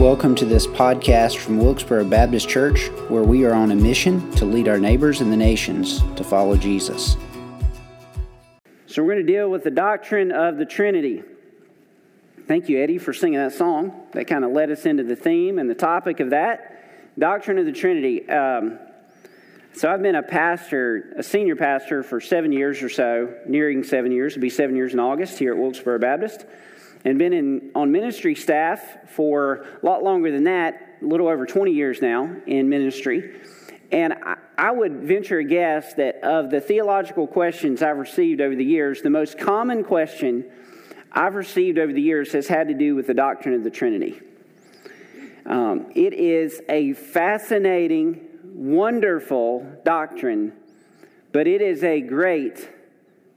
Welcome to this podcast from Wilkesboro Baptist Church, where we are on a mission to lead our neighbors and the nations to follow Jesus. So, we're going to deal with the doctrine of the Trinity. Thank you, Eddie, for singing that song. That kind of led us into the theme and the topic of that doctrine of the Trinity. Um, so, I've been a pastor, a senior pastor, for seven years or so, nearing seven years. It'll be seven years in August here at Wilkesboro Baptist and been in, on ministry staff for a lot longer than that, a little over 20 years now in ministry. And I, I would venture a guess that of the theological questions I've received over the years, the most common question I've received over the years has had to do with the doctrine of the Trinity. Um, it is a fascinating, wonderful doctrine, but it is a great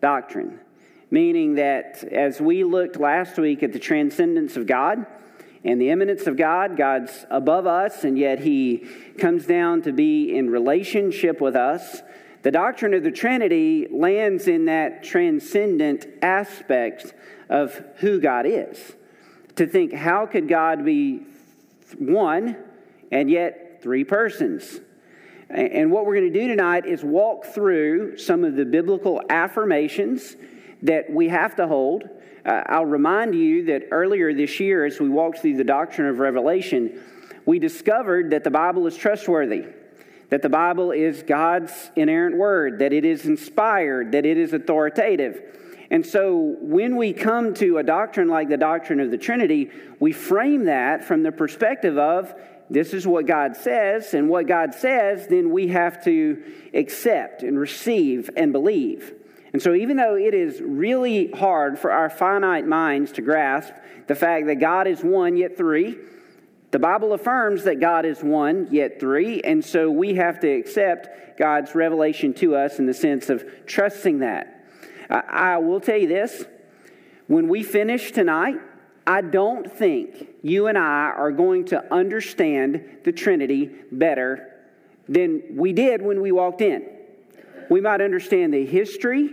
doctrine meaning that as we looked last week at the transcendence of God and the immanence of God, God's above us, and yet He comes down to be in relationship with us. The doctrine of the Trinity lands in that transcendent aspect of who God is. To think, how could God be one and yet three persons? And what we're going to do tonight is walk through some of the biblical affirmations that we have to hold. Uh, I'll remind you that earlier this year, as we walked through the doctrine of Revelation, we discovered that the Bible is trustworthy, that the Bible is God's inerrant word, that it is inspired, that it is authoritative. And so when we come to a doctrine like the doctrine of the Trinity, we frame that from the perspective of this is what God says, and what God says, then we have to accept and receive and believe. And so, even though it is really hard for our finite minds to grasp the fact that God is one yet three, the Bible affirms that God is one yet three, and so we have to accept God's revelation to us in the sense of trusting that. I, will tell you this when we finish tonight, I don't think you and I are going to understand the Trinity better than we did when we walked in. We might understand the history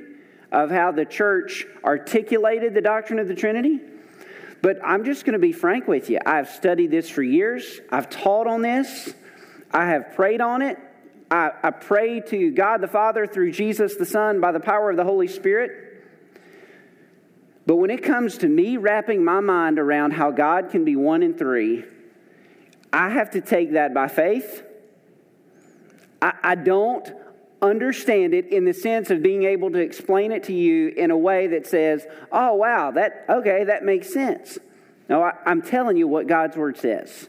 of how the church articulated the doctrine of the Trinity. But I'm just going to be frank with you. I've studied this for years, I've taught on this, I have prayed on it. I, I pray to God the Father through Jesus the Son by the power of the Holy Spirit. But when it comes to me wrapping my mind around how God can be one in three, I have to take that by faith. I, I don't understand it in the sense of being able to explain it to you in a way that says, oh, wow, that, okay, that makes sense. No, I, I'm telling you what God's word says.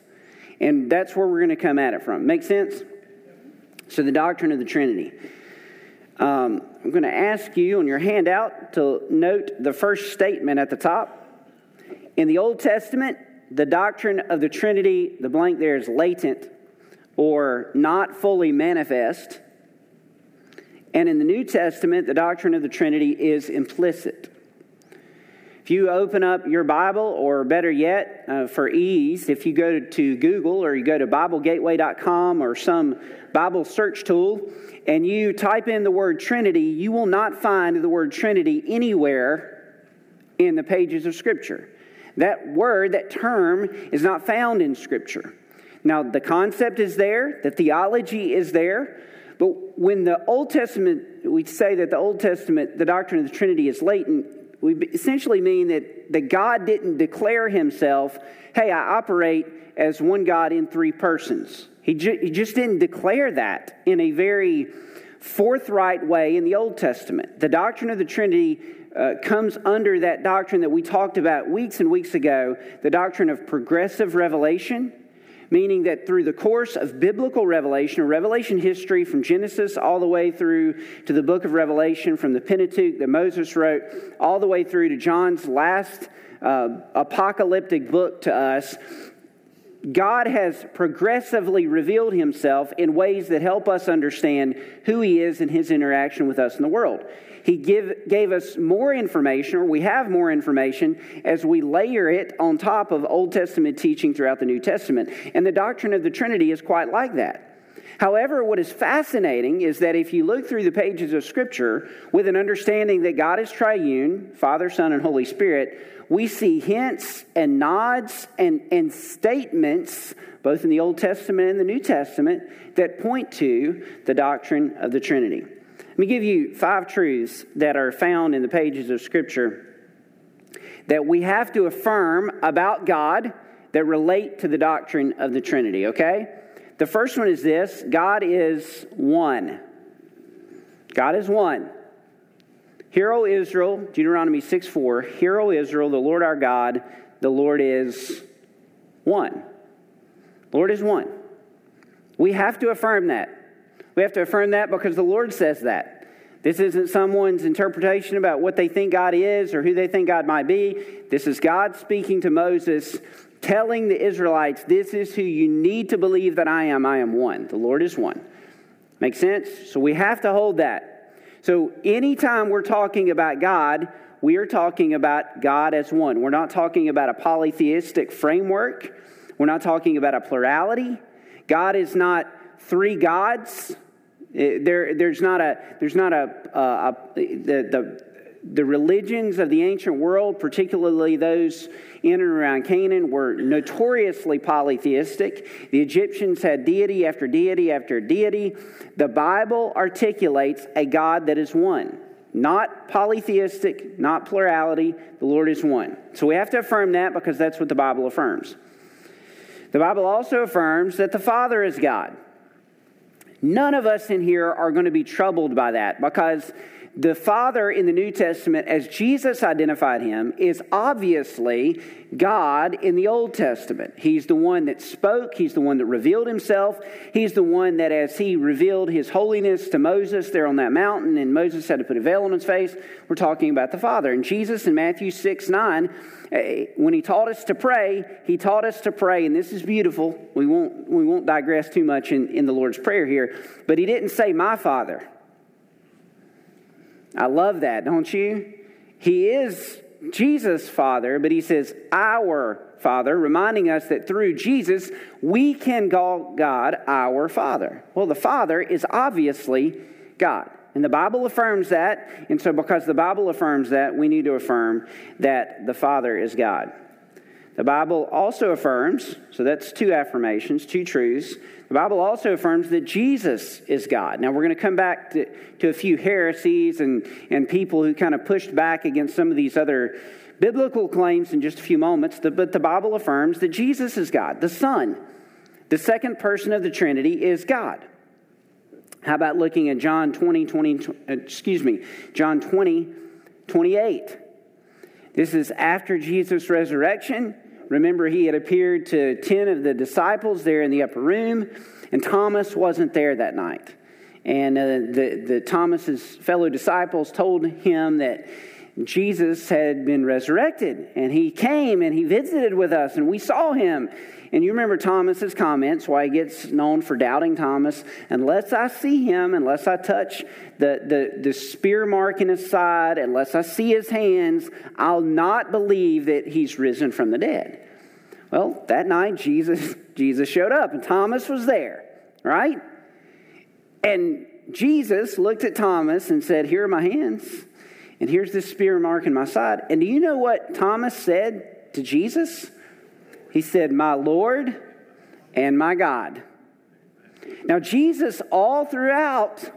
And that's where we're going to come at it from. Make sense? So, the doctrine of the Trinity. Um, I'm going to ask you on your handout to note the first statement at the top. In the Old Testament, the doctrine of the Trinity, the blank there is latent or not fully manifest. And in the New Testament, the doctrine of the Trinity is implicit. If you open up your Bible, or better yet, uh, for ease, if you go to Google or you go to BibleGateway.com or some Bible search tool and you type in the word Trinity, you will not find the word Trinity anywhere in the pages of Scripture. That word, that term, is not found in Scripture. Now, the concept is there, the theology is there, but when the Old Testament, we say that the Old Testament, the doctrine of the Trinity is latent, we essentially mean that, that God didn't declare himself, hey, I operate as one God in three persons. He, ju- he just didn't declare that in a very forthright way in the Old Testament. The doctrine of the Trinity uh, comes under that doctrine that we talked about weeks and weeks ago the doctrine of progressive revelation meaning that through the course of biblical revelation, or revelation history from Genesis all the way through to the book of Revelation, from the Pentateuch that Moses wrote, all the way through to John's last uh, apocalyptic book to us, God has progressively revealed himself in ways that help us understand who he is and his interaction with us in the world. He give, gave us more information, or we have more information, as we layer it on top of Old Testament teaching throughout the New Testament. And the doctrine of the Trinity is quite like that. However, what is fascinating is that if you look through the pages of Scripture with an understanding that God is triune, Father, Son, and Holy Spirit, we see hints and nods and, and statements, both in the Old Testament and the New Testament, that point to the doctrine of the Trinity. Let me give you five truths that are found in the pages of Scripture that we have to affirm about God that relate to the doctrine of the Trinity, okay? The first one is this God is one. God is one. Hear, O Israel, Deuteronomy 6 4. Hear, O Israel, the Lord our God, the Lord is one. Lord is one. We have to affirm that. We have to affirm that because the Lord says that. This isn't someone's interpretation about what they think God is or who they think God might be. This is God speaking to Moses, telling the Israelites, This is who you need to believe that I am. I am one. The Lord is one. Make sense? So we have to hold that. So anytime we're talking about God, we are talking about God as one. We're not talking about a polytheistic framework. We're not talking about a plurality. God is not three gods. Eh, there, there's not a, there's not a, a, a the, the, the religions of the ancient world, particularly those in and around Canaan, were notoriously polytheistic. The Egyptians had deity after deity after deity. The Bible articulates a God that is one, not polytheistic, not plurality. The Lord is one. So we have to affirm that because that's what the Bible affirms. The Bible also affirms that the Father is God. None of us in here are going to be troubled by that because the Father in the New Testament, as Jesus identified him, is obviously God in the Old Testament. He's the one that spoke, He's the one that revealed Himself. He's the one that, as He revealed His holiness to Moses there on that mountain, and Moses had to put a veil on his face, we're talking about the Father. And Jesus in Matthew 6 9, eh, when He taught us to pray, He taught us to pray, and this is beautiful. We won't, we won't digress too much in, in the Lord's Prayer here, but He didn't say, My Father. I love that, don't you? He is Jesus' Father, but he says our Father, reminding us that through Jesus we can call God our Father. Well, the Father is obviously God. And the Bible affirms that. And so, because the Bible affirms that, we need to affirm that the Father is God. The Bible also affirms, so that's two affirmations, two truths. The Bible also affirms that Jesus is God. Now, we're going to come back to, to a few heresies and, and people who kind of pushed back against some of these other biblical claims in just a few moments. But the Bible affirms that Jesus is God, the Son. The second person of the Trinity is God. How about looking at John 20, 20, uh, excuse me, John 20, 28. This is after Jesus' resurrection. Remember, he had appeared to 10 of the disciples there in the upper room, and Thomas wasn't there that night. And uh, the, the Thomas's fellow disciples told him that Jesus had been resurrected, and he came and he visited with us, and we saw him. And you remember Thomas's comments, why he gets known for doubting Thomas. Unless I see him, unless I touch the, the, the spear mark in his side, unless I see his hands, I'll not believe that he's risen from the dead. Well, that night Jesus, Jesus showed up, and Thomas was there, right? And Jesus looked at Thomas and said, Here are my hands, and here's this spear mark in my side. And do you know what Thomas said to Jesus? He said, My Lord and my God. Now, Jesus, all throughout,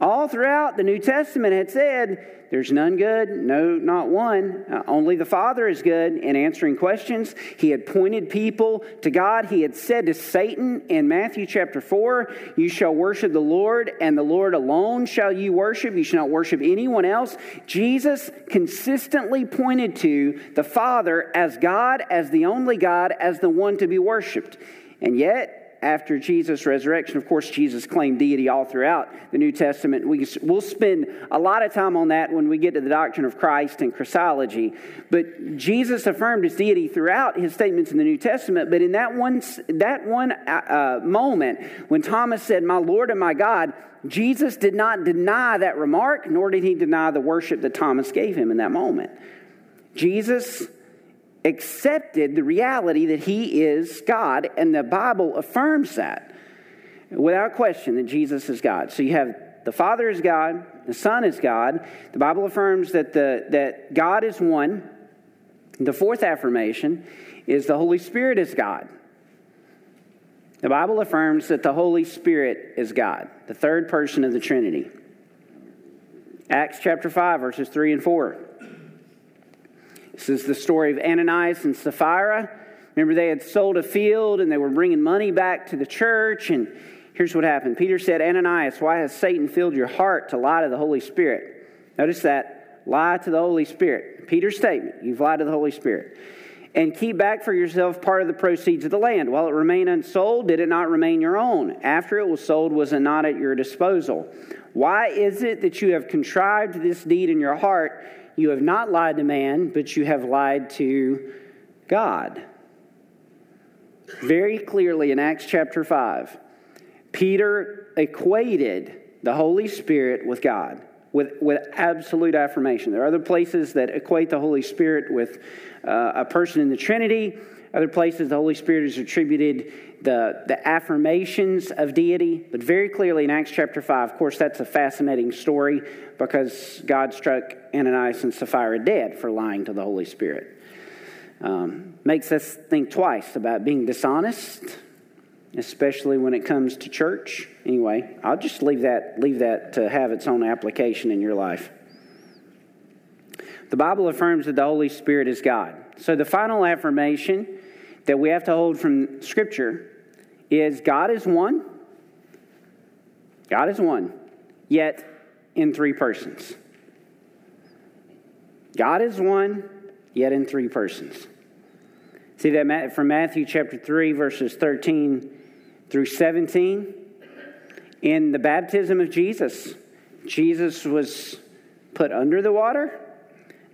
all throughout the New Testament had said, there's none good, no, not one. Uh, only the Father is good in answering questions. He had pointed people to God. He had said to Satan in Matthew chapter 4, You shall worship the Lord, and the Lord alone shall you worship. You shall not worship anyone else. Jesus consistently pointed to the Father as God, as the only God, as the one to be worshiped. And yet, after Jesus' resurrection. Of course, Jesus claimed deity all throughout the New Testament. We, will spend a lot of time on that when we get to the doctrine of Christ and Christology. But Jesus affirmed his deity throughout his statements in the New Testament. But in that one, that one uh, uh, moment, when Thomas said, My Lord and my God, Jesus did not deny that remark, nor did he deny the worship that Thomas gave him in that moment. Jesus accepted the reality that he is God, and the Bible affirms that. without question that Jesus is God. So you have the Father is God, the Son is God. The Bible affirms that, the, that God is one. The fourth affirmation is the Holy Spirit is God. The Bible affirms that the Holy Spirit is God, the third person of the Trinity. Acts chapter 5, verses 3 and 4. This is the story of Ananias and Sapphira. Remember, they had sold a field and they were bringing money back to the church. And here's what happened Peter said, Ananias, why has Satan filled your heart to lie to the Holy Spirit? Notice that lie to the Holy Spirit. Peter's statement you've lied to the Holy Spirit and keep back for yourself part of the proceeds of the land. While it remained unsold, did it not remain your own? After it was sold, was it not at your disposal? Why is it that you have contrived this deed in your heart? You have not lied to man, but you have lied to God. Very clearly in Acts chapter 5, Peter equated the Holy Spirit with God with, with absolute affirmation. There are other places that equate the Holy Spirit with uh, a person in the Trinity. Other places, the Holy Spirit is attributed the, the affirmations of deity, but very clearly in Acts chapter 5, of course, that's a fascinating story because God struck Ananias and Sapphira dead for lying to the Holy Spirit. Um, makes us think twice about being dishonest especially when it comes to church. Anyway, I'll just leave that, leave that to have its own application in your life. The Bible affirms that the Holy Spirit is God. So the final affirmation that we have to hold from Scripture is God is one. God is one, yet in three persons. God is one, yet in three persons. See that from Matthew chapter 3, verses 13 through 17. In the baptism of Jesus, Jesus was put under the water.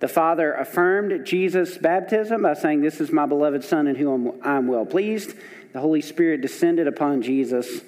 The Father affirmed Jesus' baptism by saying, This is my beloved Son in whom I'm well pleased. The Holy Spirit descended upon Jesus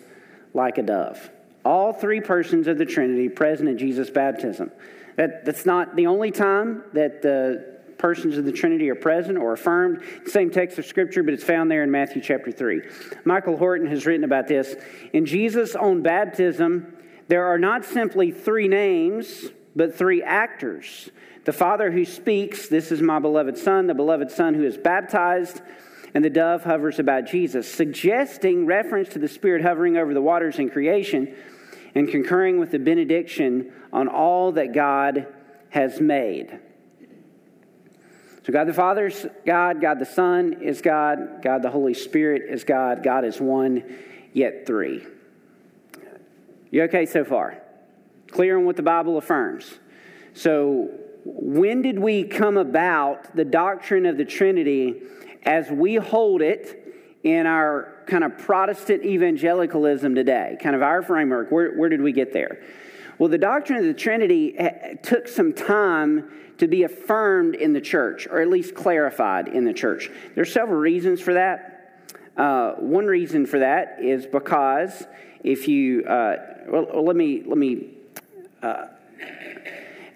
like a dove. All three persons of the Trinity present at Jesus' baptism. That, that's not the only time that the persons of the Trinity are present or affirmed. Same text of Scripture, but it's found there in Matthew chapter 3. Michael Horton has written about this. In Jesus' own baptism, there are not simply three names, but three actors. The Father who speaks, This is my beloved Son, the beloved Son who is baptized, and the dove hovers about Jesus, suggesting reference to the Spirit hovering over the waters in creation and concurring with the benediction on all that God has made. So, God the Father is God, God the Son is God, God the Holy Spirit is God, God is one, yet three. You okay so far? Clear on what the Bible affirms. So, when did we come about the doctrine of the Trinity as we hold it in our kind of Protestant evangelicalism today? Kind of our framework. Where, where did we get there? Well, the doctrine of the Trinity eh, took some time to be affirmed in the church, or at least clarified in the church. There's several reasons for that. Uh, one reason for that is because if you, uh, well, let me, let me, uh,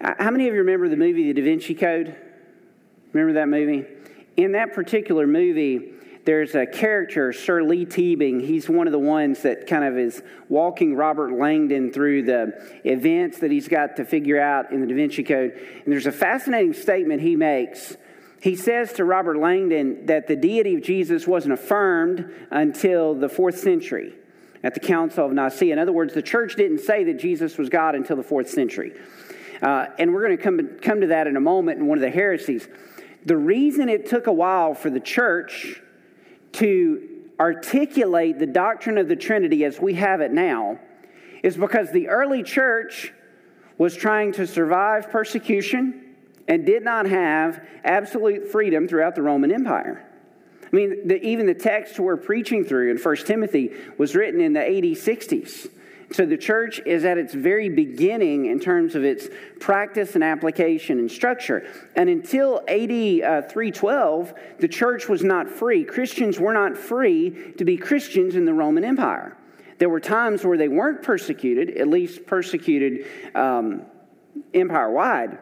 how many of you remember the movie The Da Vinci Code? Remember that movie? In that particular movie, there's a character, Sir Leigh Teabing. He's one of the ones that kind of is walking Robert Langdon through the events that he's got to figure out in the Da Vinci Code. And there's a fascinating statement he makes. He says to Robert Langdon that the deity of Jesus wasn't affirmed until the fourth century at the Council of Nicaea. In other words, the church didn't say that Jesus was God until the fourth century. Uh, and we're going to come, come to that in a moment in one of the heresies. The reason it took a while for the church to articulate the doctrine of the Trinity as we have it now is because the early church was trying to survive persecution and did not have absolute freedom throughout the Roman Empire. I mean, the, even the text we're preaching through in 1 Timothy was written in the 80s, 60s. So the church is at its very beginning in terms of its practice and application and structure. And until AD uh, 312, the church was not free. Christians were not free to be Christians in the Roman Empire. There were times where they weren't persecuted, at least persecuted um, empire wide.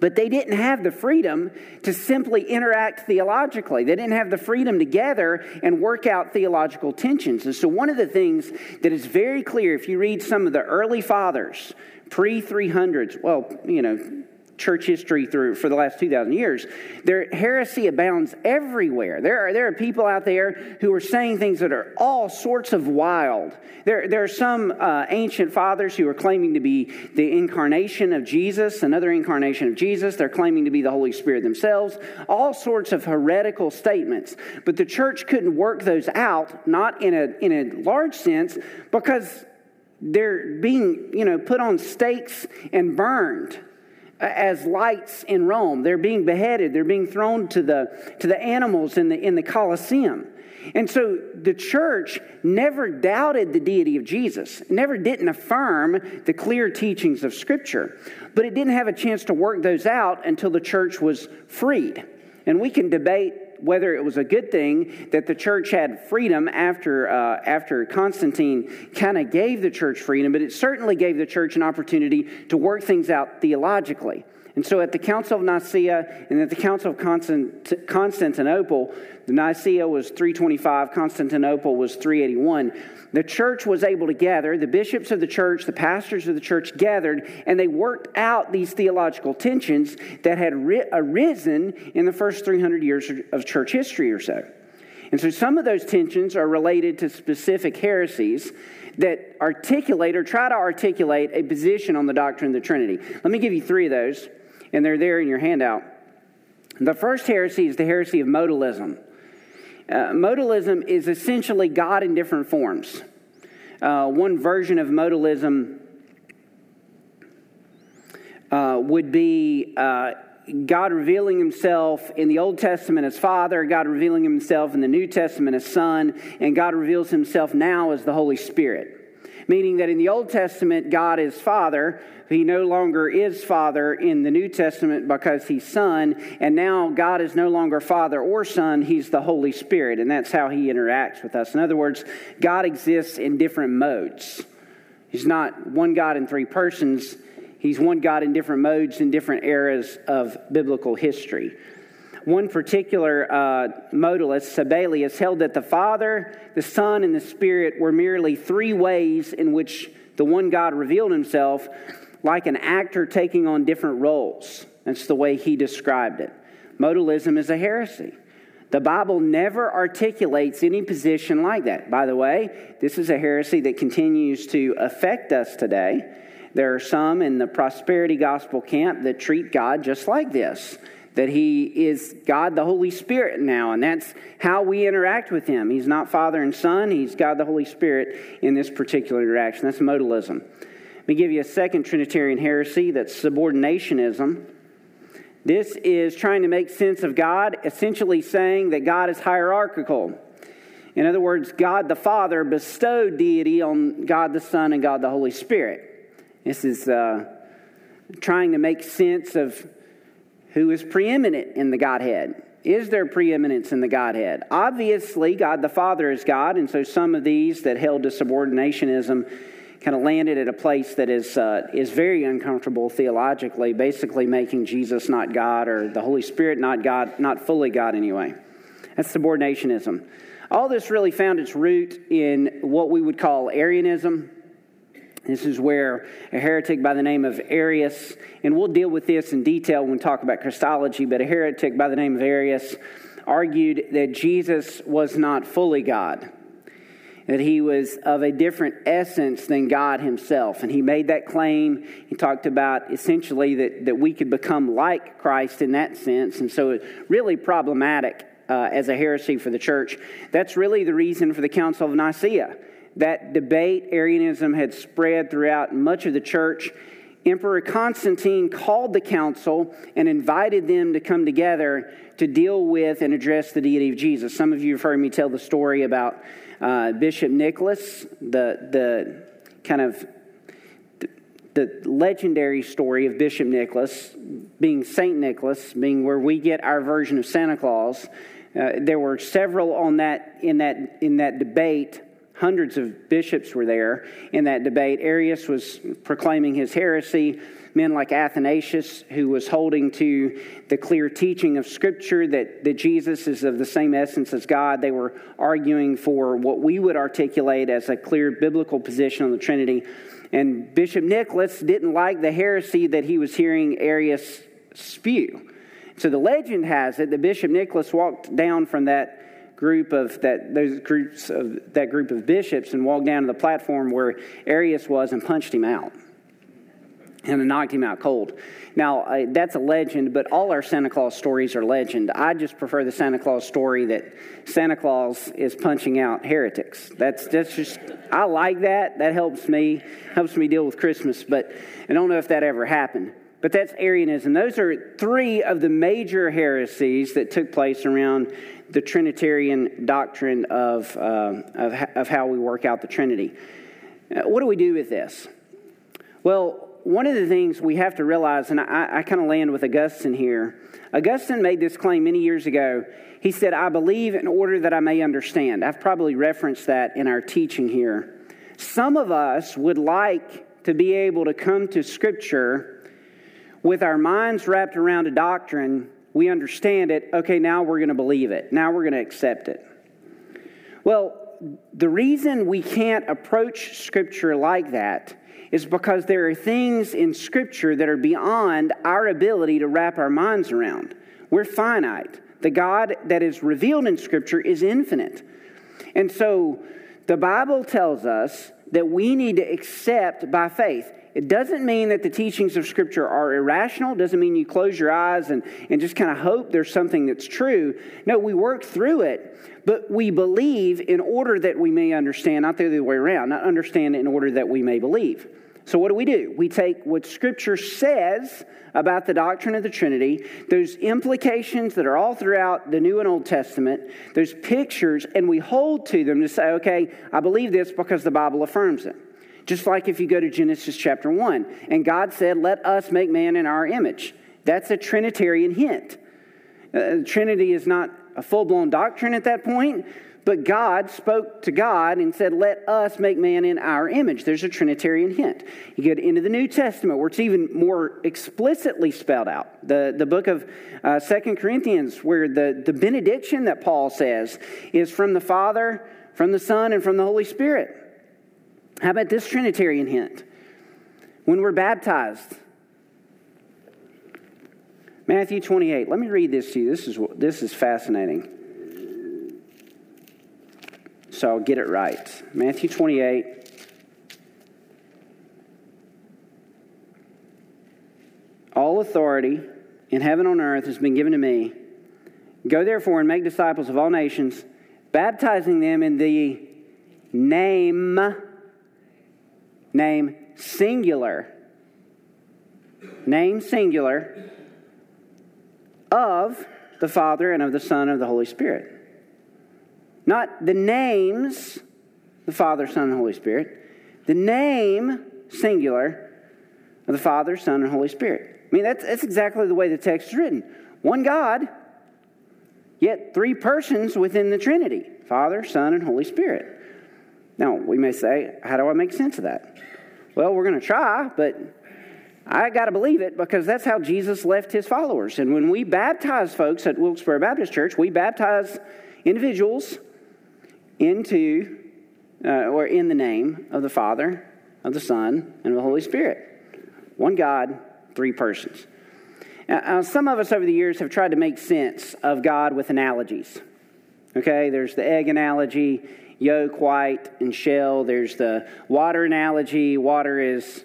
But they didn't have the freedom to simply interact theologically. They didn't have the freedom to gather and work out theological tensions. And so, one of the things that is very clear if you read some of the early fathers, pre 300s, well, you know, church history through for the last 2,000 years, there, heresy abounds everywhere. There are, there are people out there who are saying things that are all sorts of wild. There, there are some uh, ancient fathers who are claiming to be the incarnation of Jesus, another incarnation of Jesus. They're claiming to be the Holy Spirit themselves. All sorts of heretical statements. But the church couldn't work those out, not in a, in a large sense, because they're being, you know, put on stakes and burned as lights in Rome. They're being beheaded. They're being thrown to the, to the animals in the, in the Colosseum. And so the church never doubted the deity of Jesus, never didn't affirm the clear teachings of Scripture, but it didn't have a chance to work those out until the church was freed. And we can debate whether it was a good thing that the church had freedom after, uh, after Constantine kind of gave the church freedom, but it certainly gave the church an opportunity to work things out theologically. And so at the Council of Nicaea and at the Council of Constantinople, the Nicaea was 325, Constantinople was 381. The church was able to gather, the bishops of the church, the pastors of the church gathered, and they worked out these theological tensions that had arisen in the first 300 years of church history or so. And so some of those tensions are related to specific heresies that articulate or try to articulate a position on the doctrine of the Trinity. Let me give you three of those and they're there in your handout. The first heresy is the heresy of modalism. Uh, modalism is essentially God in different forms. Uh, one version of modalism uh, would be uh, God revealing himself in the Old Testament as Father, God revealing himself in the New Testament as Son, and God reveals himself now as the Holy Spirit meaning that in the Old Testament, God is Father. He no longer is Father in the New Testament because He's Son. And now God is no longer Father or Son, He's the Holy Spirit. And that's how He interacts with us. In other words, God exists in different modes. He's not one God in three persons, He's one God in different modes in different eras of biblical history. One particular uh, modalist, Sabellius, held that the Father, the Son, and the Spirit were merely three ways in which the one God revealed himself, like an actor taking on different roles. That's the way he described it. Modalism is a heresy. The Bible never articulates any position like that. By the way, this is a heresy that continues to affect us today. There are some in the prosperity gospel camp that treat God just like this that He is God the Holy Spirit now, and that's how we interact with Him. He's not Father and Son, He's God the Holy Spirit in this particular interaction. That's modalism. Let me give you a second Trinitarian heresy that's subordinationism. This is trying to make sense of God, essentially saying that God is hierarchical. In other words, God the Father bestowed deity on God the Son and God the Holy Spirit. This is uh, trying to make sense of who is preeminent in the Godhead. Is there preeminence in the Godhead? Obviously, God the Father is God, and so some of these that held to subordinationism kind of landed at a place that is, uh, is very uncomfortable theologically, basically making Jesus not God or the Holy Spirit not God, not fully God anyway. That's subordinationism. All this really found its root in what we would call Arianism, this is where a heretic by the name of Arius, and we'll deal with this in detail when we talk about Christology, but a heretic by the name of Arius argued that Jesus was not fully God, that he was of a different essence than God himself. And he made that claim. He talked about essentially that, that we could become like Christ in that sense. And so, it's really problematic uh, as a heresy for the church. That's really the reason for the Council of Nicaea that debate, Arianism had spread throughout much of the church. Emperor Constantine called the council and invited them to come together to deal with and address the deity of Jesus. Some of you have heard me tell the story about uh, Bishop Nicholas, the, the kind of the legendary story of Bishop Nicholas being Saint Nicholas, being where we get our version of Santa Claus. Uh, there were several on that in that in that debate Hundreds of bishops were there in that debate. Arius was proclaiming his heresy. Men like Athanasius, who was holding to the clear teaching of Scripture that, that Jesus is of the same essence as God, they were arguing for what we would articulate as a clear biblical position on the Trinity. And Bishop Nicholas didn't like the heresy that he was hearing Arius spew. So the legend has it that Bishop Nicholas walked down from that group of that those groups of that group of bishops and walked down to the platform where Arius was and punched him out and knocked him out cold. Now, that's a legend, but all our Santa Claus stories are legend. I just prefer the Santa Claus story that Santa Claus is punching out heretics. That's, that's just, I like that. That helps me, helps me deal with Christmas, but I don't know if that ever happened. But that's Arianism. Those are three of the major heresies that took place around the Trinitarian doctrine of, uh, of, of, how we work out the Trinity. Uh, what do we do with this? Well, one of the things we have to realize, and I, I kind of land with Augustine here. Augustine made this claim many years ago. He said, I believe in order that I may understand. I've probably referenced that in our teaching here. Some of us would like to be able to come to Scripture with our minds wrapped around a doctrine. We understand it. Okay, now we're going to believe it. Now we're going to accept it. Well, the reason we can't approach Scripture like that is because there are things in Scripture that are beyond our ability to wrap our minds around. We're finite. The God that is revealed in Scripture is infinite. And so the Bible tells us that we need to accept by faith. It doesn't mean that the teachings of Scripture are irrational. It doesn't mean you close your eyes and, and just kind of hope there's something that's true. No, we work through it, but we believe in order that we may understand, not the other way around, not understand in order that we may believe. So, what do we do? We take what Scripture says about the doctrine of the Trinity, those implications that are all throughout the New and Old Testament, those pictures, and we hold to them to say, okay, I believe this because the Bible affirms it. Just like if you go to Genesis chapter 1, and God said, Let us make man in our image. That's a Trinitarian hint. Uh, Trinity is not a full blown doctrine at that point, but God spoke to God and said, Let us make man in our image. There's a Trinitarian hint. You get into the New Testament where it's even more explicitly spelled out. The, the book of uh, Second Corinthians, where the, the benediction that Paul says is from the Father, from the Son, and from the Holy Spirit. How about this Trinitarian hint? When we're baptized, Matthew 28. Let me read this to you. This is, this is fascinating so I'll get it right. Matthew 28. All authority in heaven and on earth has been given to me. Go therefore and make disciples of all nations, baptizing them in the name, name singular, name singular of the Father and of the Son and of the Holy Spirit. Not the names, the Father, Son, and Holy Spirit. The name, singular, of the Father, Son, and Holy Spirit. I mean, that's, that's exactly the way the text is written. One God, yet three persons within the Trinity Father, Son, and Holy Spirit. Now, we may say, how do I make sense of that? Well, we're going to try, but I got to believe it because that's how Jesus left his followers. And when we baptize folks at Wilkesboro Baptist Church, we baptize individuals into uh, or in the name of the Father, of the Son, and of the Holy Spirit. One God, three persons. Now, some of us over the years have tried to make sense of God with analogies. Okay, there's the egg analogy, yolk, white, and shell. There's the water analogy. Water is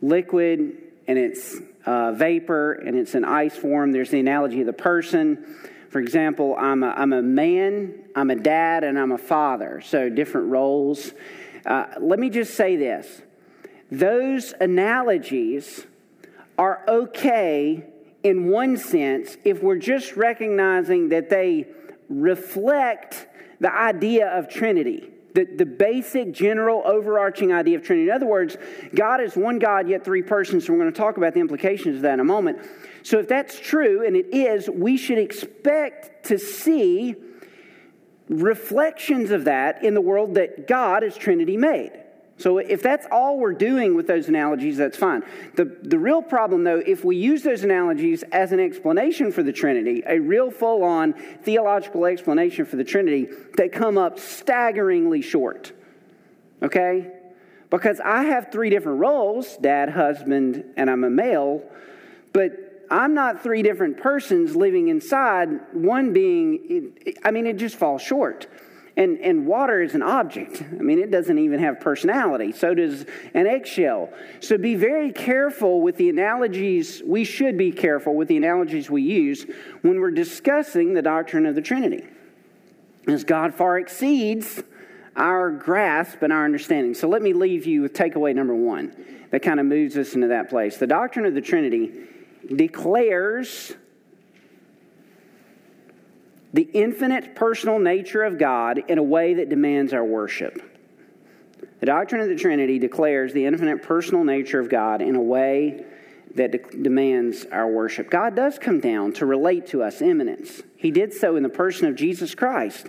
liquid and it's uh, vapor and it's an ice form. There's the analogy of the person. For example, I'm a, I'm a man, I'm a dad, and I'm a father, so different roles. Uh, let me just say this those analogies are okay in one sense if we're just recognizing that they reflect the idea of Trinity. The, the basic, general, overarching idea of Trinity. In other words, God is one God, yet three persons. So we're going to talk about the implications of that in a moment. So if that's true, and it is, we should expect to see reflections of that in the world that God as Trinity made. So if that's all we're doing with those analogies, that's fine. The, the real problem, though, if we use those analogies as an explanation for the Trinity, a real full on theological explanation for the Trinity, they come up staggeringly short. Okay? Because I have three different roles dad, husband, and I'm a male, but I'm not three different persons living inside, one being, I mean, it just falls short. And, and water is an object. I mean, it doesn't even have personality. So does an eggshell. So be very careful with the analogies. We should be careful with the analogies we use when we're discussing the doctrine of the Trinity. As God far exceeds our grasp and our understanding. So let me leave you with takeaway number one that kind of moves us into that place. The doctrine of the Trinity declares the infinite personal nature of God in a way that demands our worship. The doctrine of the Trinity declares the infinite personal nature of God in a way that de- demands our worship. God does come down to relate to us immanence. He did so in the person of Jesus Christ.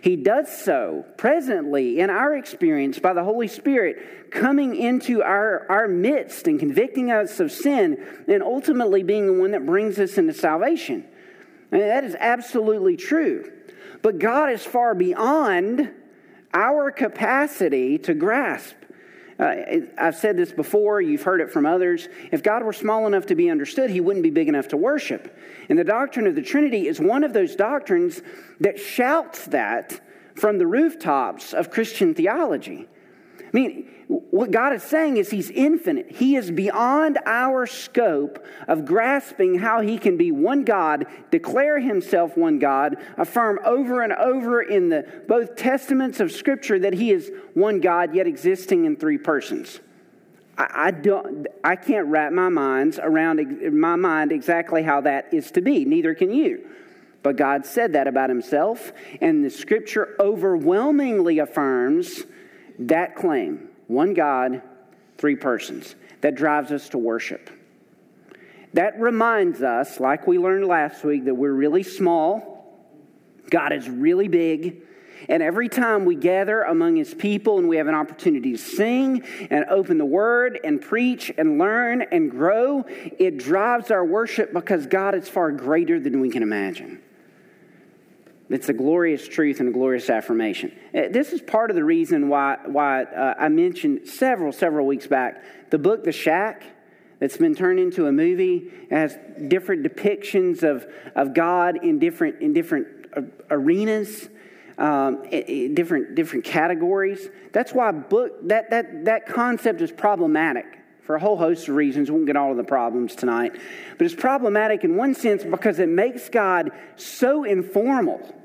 He does so presently in our experience by the Holy Spirit coming into our, our midst and convicting us of sin and ultimately being the one that brings us into salvation. And that is absolutely true. But God is far beyond our capacity to grasp. Uh, I've said this before, you've heard it from others. If God were small enough to be understood, he wouldn't be big enough to worship. And the doctrine of the Trinity is one of those doctrines that shouts that from the rooftops of Christian theology. I mean, what God is saying is He's infinite. He is beyond our scope of grasping how He can be one God, declare Himself one God, affirm over and over in the both testaments of Scripture that He is one God, yet existing in three persons. I, don't. I can't wrap my minds around my mind exactly how that is to be. Neither can you. But God said that about Himself, and the Scripture overwhelmingly affirms that claim one God, three persons. That drives us to worship. That reminds us, like we learned last week, that we're really small, God is really big. And every time we gather among his people and we have an opportunity to sing and open the word and preach and learn and grow, it drives our worship because God is far greater than we can imagine. It's a glorious truth and a glorious affirmation. Uh, this is part of the reason why, why uh, I mentioned several, several weeks back the book, The Shack, that's been turned into a movie. Has different depictions of, of God in different, in different uh, arenas. Um, different different categories. That's why book that that that concept is problematic for a whole host of reasons. We won't get all of the problems tonight, but it's problematic in one sense because it makes God so informal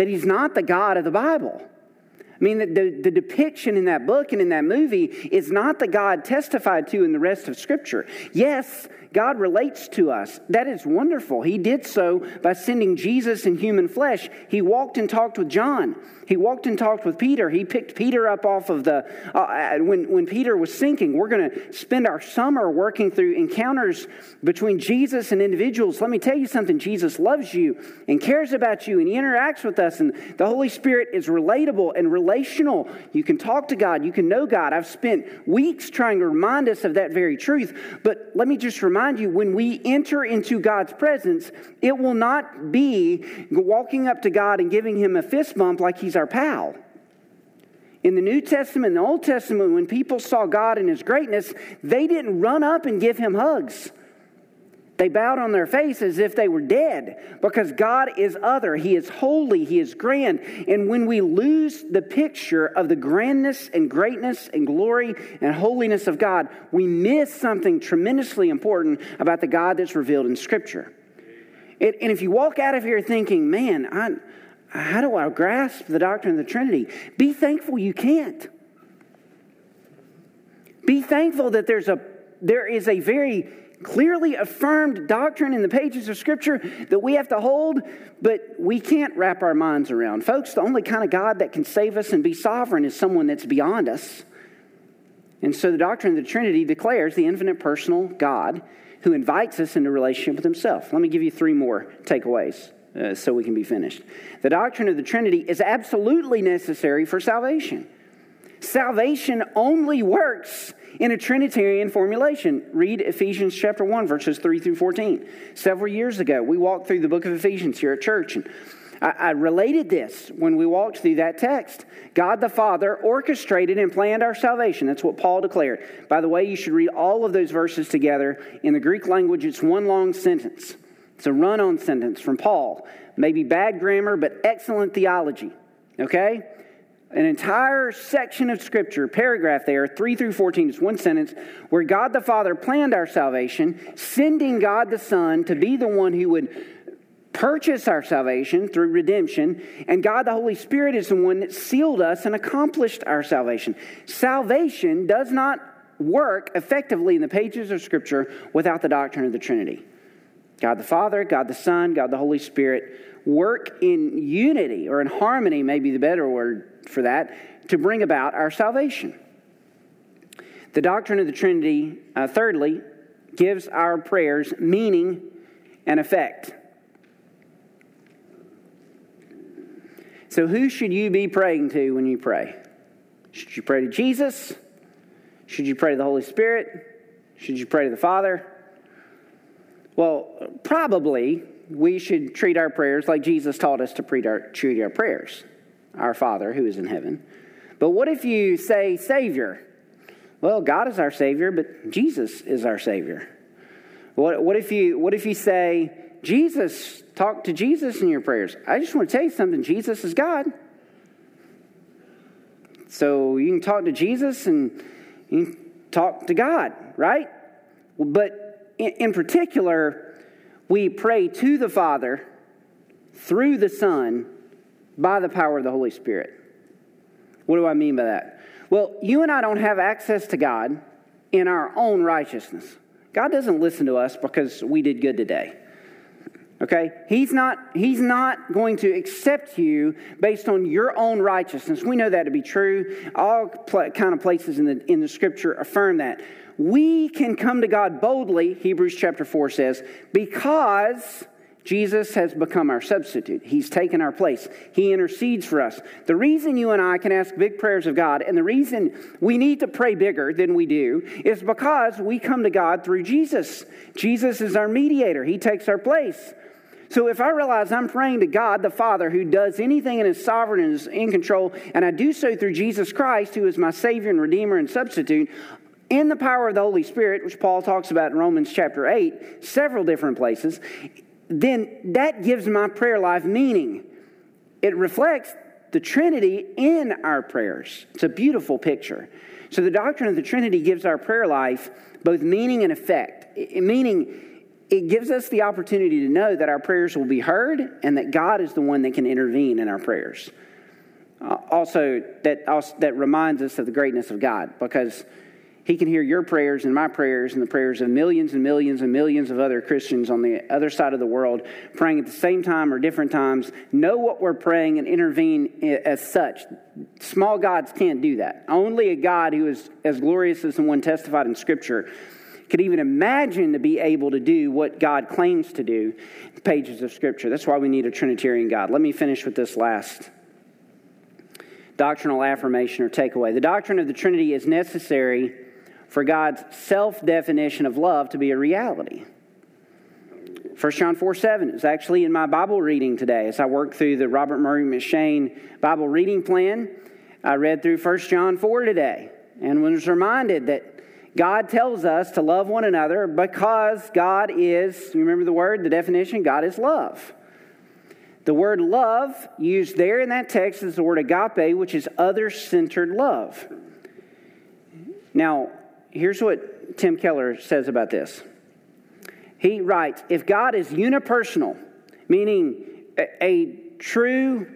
that he's not the God of the Bible. I mean, the, the, the, depiction in that book and in that movie is not the God testified to in the rest of Scripture. Yes, God relates to us. That is wonderful. He did so by sending Jesus in human flesh. He walked and talked with John. He walked and talked with Peter. He picked Peter up off of the, uh, when, when Peter was sinking. We're going to spend our summer working through encounters between Jesus and individuals. Let me tell you something Jesus loves you and cares about you, and He interacts with us, and the Holy Spirit is relatable and relational. You can talk to God, you can know God. I've spent weeks trying to remind us of that very truth, but let me just remind you when we enter into God's presence, it will not be walking up to God and giving Him a fist bump like He's our pal. In the New Testament and the Old Testament, when people saw God in His greatness, they didn't run up and give Him hugs. They bowed on their face as if they were dead because God is other. He is holy. He is grand. And when we lose the picture of the grandness and greatness and glory and holiness of God, we miss something tremendously important about the God that's revealed in Scripture. And if you walk out of here thinking, man, I, how do I grasp the doctrine of the Trinity? Be thankful you can't. Be thankful that there's a there is a very clearly affirmed doctrine in the pages of Scripture that we have to hold, but we can't wrap our minds around. Folks, the only kind of God that can save us and be sovereign is someone that's beyond us. And so the doctrine of the Trinity declares the infinite personal God who invites us into relationship with himself. Let me give you three more takeaways. Uh, so we can be finished. The doctrine of the Trinity is absolutely necessary for salvation. Salvation only works in a Trinitarian formulation. Read Ephesians chapter 1, verses 3 through 14. Several years ago, we walked through the book of Ephesians here at church, and I, I related this when we walked through that text. God the Father orchestrated and planned our salvation. That's what Paul declared. By the way, you should read all of those verses together. In the Greek language, it's one long sentence. It's a run on sentence from Paul. Maybe bad grammar, but excellent theology. Okay? an entire section of scripture, paragraph there, 3 through 14, is one sentence, where God the Father planned our salvation, sending God the Son to be the one who would purchase our salvation through redemption, and God the Holy Spirit is the one that sealed us and accomplished our salvation. Salvation does not work effectively in the pages of scripture without the doctrine of the Trinity. God the Father, God the Son, God the Holy Spirit work in unity or in harmony, may be the better word for that, to bring about our salvation. The doctrine of the Trinity, uh, thirdly, gives our prayers meaning and effect. So, who should you be praying to when you pray? Should you pray to Jesus? Should you pray to the Holy Spirit? Should you pray to the Father? Well, probably we should treat our prayers like Jesus taught us to treat our, treat our prayers our Father who is in heaven. But what if you say Savior? Well, God is our Savior, but Jesus is our Savior. What, what, if, you, what if you say, Jesus, talk to Jesus in your prayers? I just want to tell you something Jesus is God. So you can talk to Jesus and you can talk to God, right? But in, particular, we pray to the Father through the Son by the power of the Holy Spirit. What do I mean by that? Well, you and I don't have access to God in our own righteousness. God doesn't listen to us because we did good today. Okay? He's not, he's not going to accept you based on your own righteousness. We know that to be true. All pl- kind of places in the, in the scripture affirm that. We can come to God boldly, Hebrews chapter 4 says, because Jesus has become our substitute. He's taken our place. He intercedes for us. The reason you and I can ask big prayers of God, and the reason we need to pray bigger than we do, is because we come to God through Jesus. Jesus is our mediator, He takes our place. So if I realize I'm praying to God the Father who does anything in his sovereign and is in control, and I do so through Jesus Christ, who is my Savior and Redeemer and substitute, in the power of the Holy Spirit, which Paul talks about in Romans chapter 8, several different places, then that gives my prayer life meaning. It reflects the Trinity in our prayers. It's a beautiful picture. So, the doctrine of the Trinity gives our prayer life both meaning and effect. Meaning, it gives us the opportunity to know that our prayers will be heard and that God is the one that can intervene in our prayers. Uh, also, that, also, that reminds us of the greatness of God because he can hear your prayers and my prayers and the prayers of millions and millions and millions of other Christians on the other side of the world praying at the same time or different times, know what we're praying and intervene as such. Small gods can't do that. Only a God who is as glorious as the one testified in Scripture could even imagine to be able to do what God claims to do pages of Scripture. That's why we need a Trinitarian God. Let me finish with this last doctrinal affirmation or takeaway. The doctrine of the Trinity is necessary for God's self definition of love to be a reality. 1 John 4 7 is actually in my Bible reading today as I work through the Robert Murray M'Cheyne Bible reading plan. I read through 1 John 4 today and was reminded that God tells us to love one another because God is, remember the word, the definition? God is love. The word love used there in that text is the word agape, which is other centered love. Now, here's what Tim Keller says about this. He writes If God is unipersonal, meaning a, a true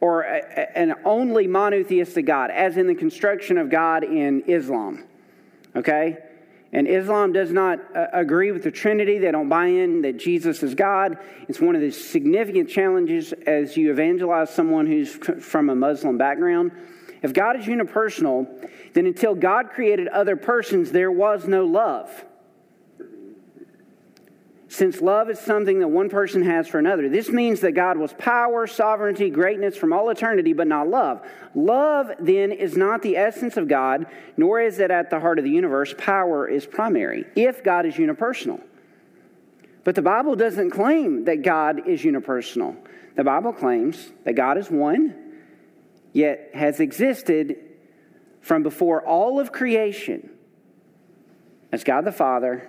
or a, an only monotheistic God, as in the construction of God in Islam, okay? And Islam does not uh, agree with the Trinity. They don't buy in that Jesus is God. It's one of the significant challenges as you evangelize someone who's from a Muslim background. If God is unipersonal, then until God created other persons, there was no love. Since love is something that one person has for another. This means that God was power, sovereignty, greatness from all eternity, but not love. Love, then, is not the essence of God, nor is it at the heart of the universe. Power is primary, if God is unipersonal. But the Bible doesn't claim that God is unipersonal. The Bible claims that God is one, yet has existed from before all of creation as God the Father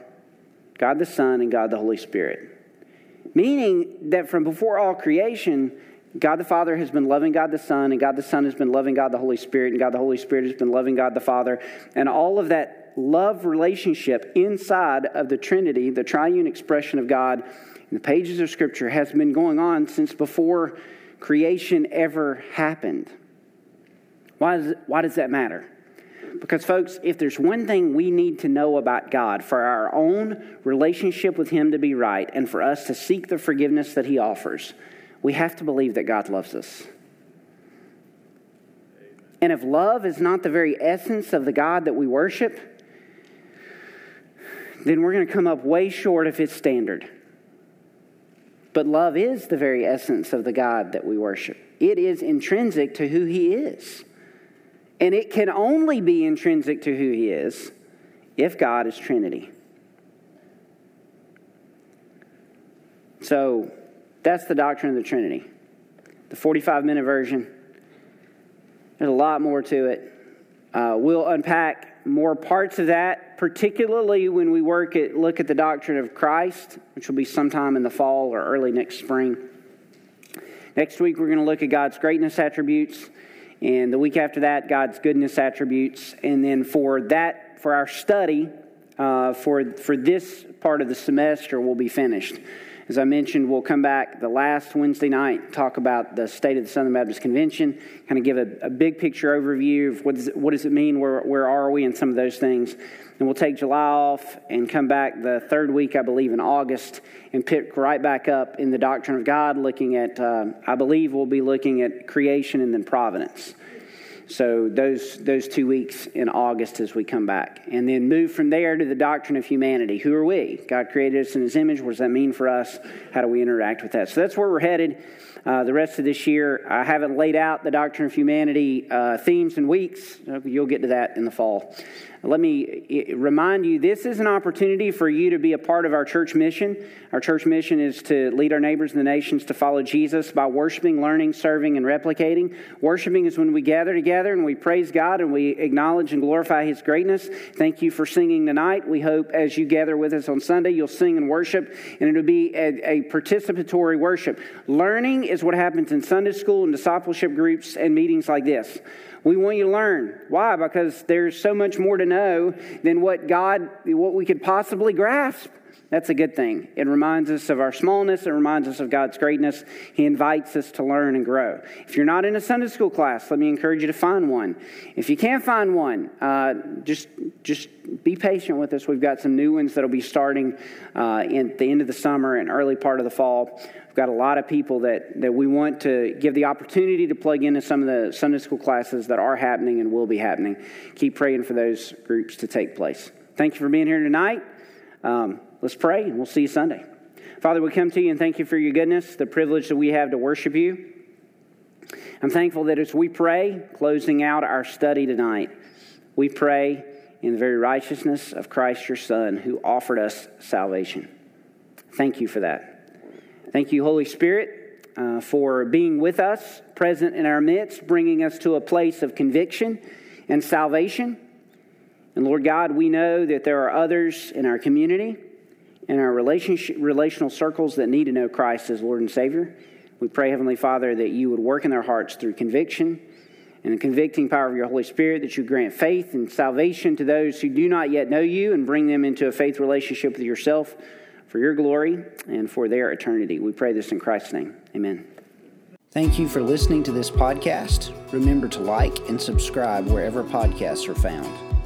God the Son, and God the Holy Spirit. Meaning that from before all creation, God the Father has been loving God the Son, and God the Son has been loving God the Holy Spirit, and God the Holy Spirit has been loving God the Father. And all of that love relationship inside of the Trinity, the triune expression of God in the pages of Scripture, has been going on since before creation ever happened. Why does, why does that matter? Because, folks, if there's one thing we need to know about God for our own relationship with Him to be right and for us to seek the forgiveness that He offers, we have to believe that God loves us. And if love is not the very essence of the God that we worship, then we're going to come up way short of His standard. But love is the very essence of the God that we worship, it is intrinsic to who He is. And it can only be intrinsic to who He is if God is Trinity. So that's the doctrine of the Trinity. The 45 minute version. There's a lot more to it. Uh, we'll unpack more parts of that, particularly when we work at, look at the doctrine of Christ, which will be sometime in the fall or early next spring. Next week, we're going to look at God's greatness attributes. And the week after that, God's goodness attributes. And then for that, for our study, uh, for, for this part of the semester, we'll be finished. As I mentioned, we'll come back the last Wednesday night, talk about the state of the Southern Baptist Convention, kind of give a, a big picture overview of what does it, what does it mean, where, where are we, and some of those things. And we'll take July off and come back the third week, I believe, in August, and pick right back up in the doctrine of God, looking at, uh, I believe we'll be looking at creation and then providence. So those those two weeks in August as we come back, and then move from there to the doctrine of humanity. Who are we? God created us in His image. What does that mean for us? How do we interact with that? So that's where we're headed. Uh, the rest of this year, I haven't laid out the doctrine of humanity uh, themes and weeks. You'll get to that in the fall. Let me eh, eh, remind you this is an opportunity for you to be a part of our church mission. Our church mission is to lead our neighbors and the nations to follow Jesus by worshiping, learning, serving, and replicating. Worshiping is when we gather together and we praise God and we acknowledge and glorify His greatness. Thank you for singing tonight. We hope as you gather with us on Sunday, you'll sing and worship, and it'll be a, a participatory worship. Learning is what happens in Sunday school and discipleship groups and meetings like this. We want you to learn. Why? Because there's so much more to know than what God, what we could possibly grasp. That's a good thing. It reminds us of our smallness. It reminds us of God's greatness. He invites us to learn and grow. If you're not in a Sunday school class, let me encourage you to find one. If you can't find one, uh, just just be patient with us. We've got some new ones that'll be starting uh, the end of the summer and early part of the fall. We've got a lot of people that that we want to give the opportunity to plug into some of the Sunday school classes that are happening and will be happening. Keep praying for those groups to take place. Thank you for being here tonight. Um, Let's pray, and we'll see you Sunday. Father, we come to you and thank you for your goodness, the privilege that we have to worship you. I'm thankful that as we pray, closing out our study tonight, we pray in the very righteousness of Christ your Son, who offered us salvation. Thank you for that. Thank you, Holy Spirit, uh, for being with us, present in our midst, bringing us to a place of conviction and salvation. And Lord God, we know that there are others in our community in our relationship, relational circles that need to know Christ as Lord and Savior. We pray, Heavenly Father, that you would work in their hearts through conviction and the convicting power of your Holy Spirit, that you grant faith and salvation to those who do not yet know you and bring them into a faith relationship with yourself for your glory and for their eternity. We pray this in Christ's name. Amen. Thank you for listening to this podcast. Remember to like and subscribe wherever podcasts are found.